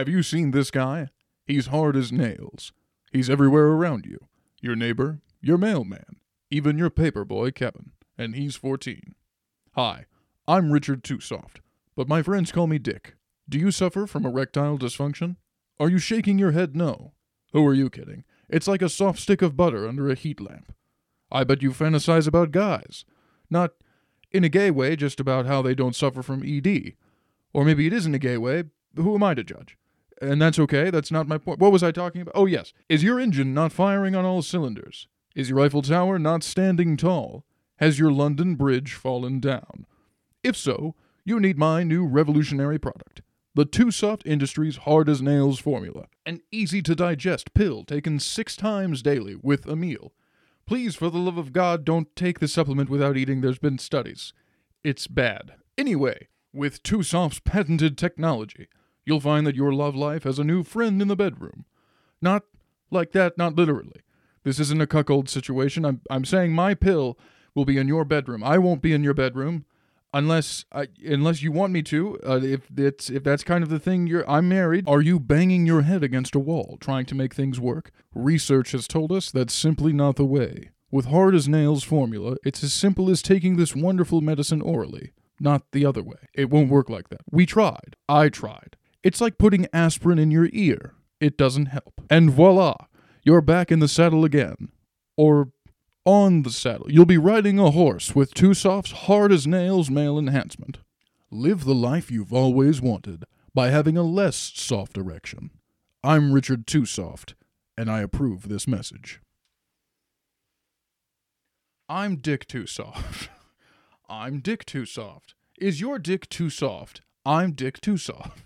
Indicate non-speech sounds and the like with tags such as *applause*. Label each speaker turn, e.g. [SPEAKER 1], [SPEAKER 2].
[SPEAKER 1] Have you seen this guy? He's hard as nails. He's everywhere around you. Your neighbor, your mailman, even your paper boy, Kevin. And he's 14. Hi, I'm Richard TuSoft, but my friends call me Dick. Do you suffer from erectile dysfunction? Are you shaking your head no? Who are you kidding? It's like a soft stick of butter under a heat lamp. I bet you fantasize about guys. Not in a gay way, just about how they don't suffer from ED. Or maybe it isn't a gay way. Who am I to judge? And that's okay, that's not my point. What was I talking about? Oh, yes. Is your engine not firing on all cylinders? Is your Eiffel Tower not standing tall? Has your London Bridge fallen down? If so, you need my new revolutionary product. The TuSoft Industries Hard as Nails formula, an easy to digest pill taken six times daily with a meal. Please, for the love of God, don't take the supplement without eating. There's been studies. It's bad. Anyway, with TuSoft's patented technology, you'll find that your love life has a new friend in the bedroom. Not like that, not literally. This isn't a cuckold situation. I'm, I'm saying my pill will be in your bedroom. I won't be in your bedroom unless I, unless you want me to. Uh, if it's if that's kind of the thing you're I'm married. Are you banging your head against a wall trying to make things work? Research has told us that's simply not the way. With hard as nails formula, it's as simple as taking this wonderful medicine orally, not the other way. It won't work like that. We tried. I tried. It's like putting aspirin in your ear. It doesn't help. And voila, you're back in the saddle again. Or on the saddle. You'll be riding a horse with TuSoft's hard as nails male enhancement. Live the life you've always wanted by having a less soft erection. I'm Richard TuSoft, and I approve this message. I'm Dick TuSoft. *laughs* I'm Dick TuSoft. Is your dick too soft? I'm Dick TuSoft.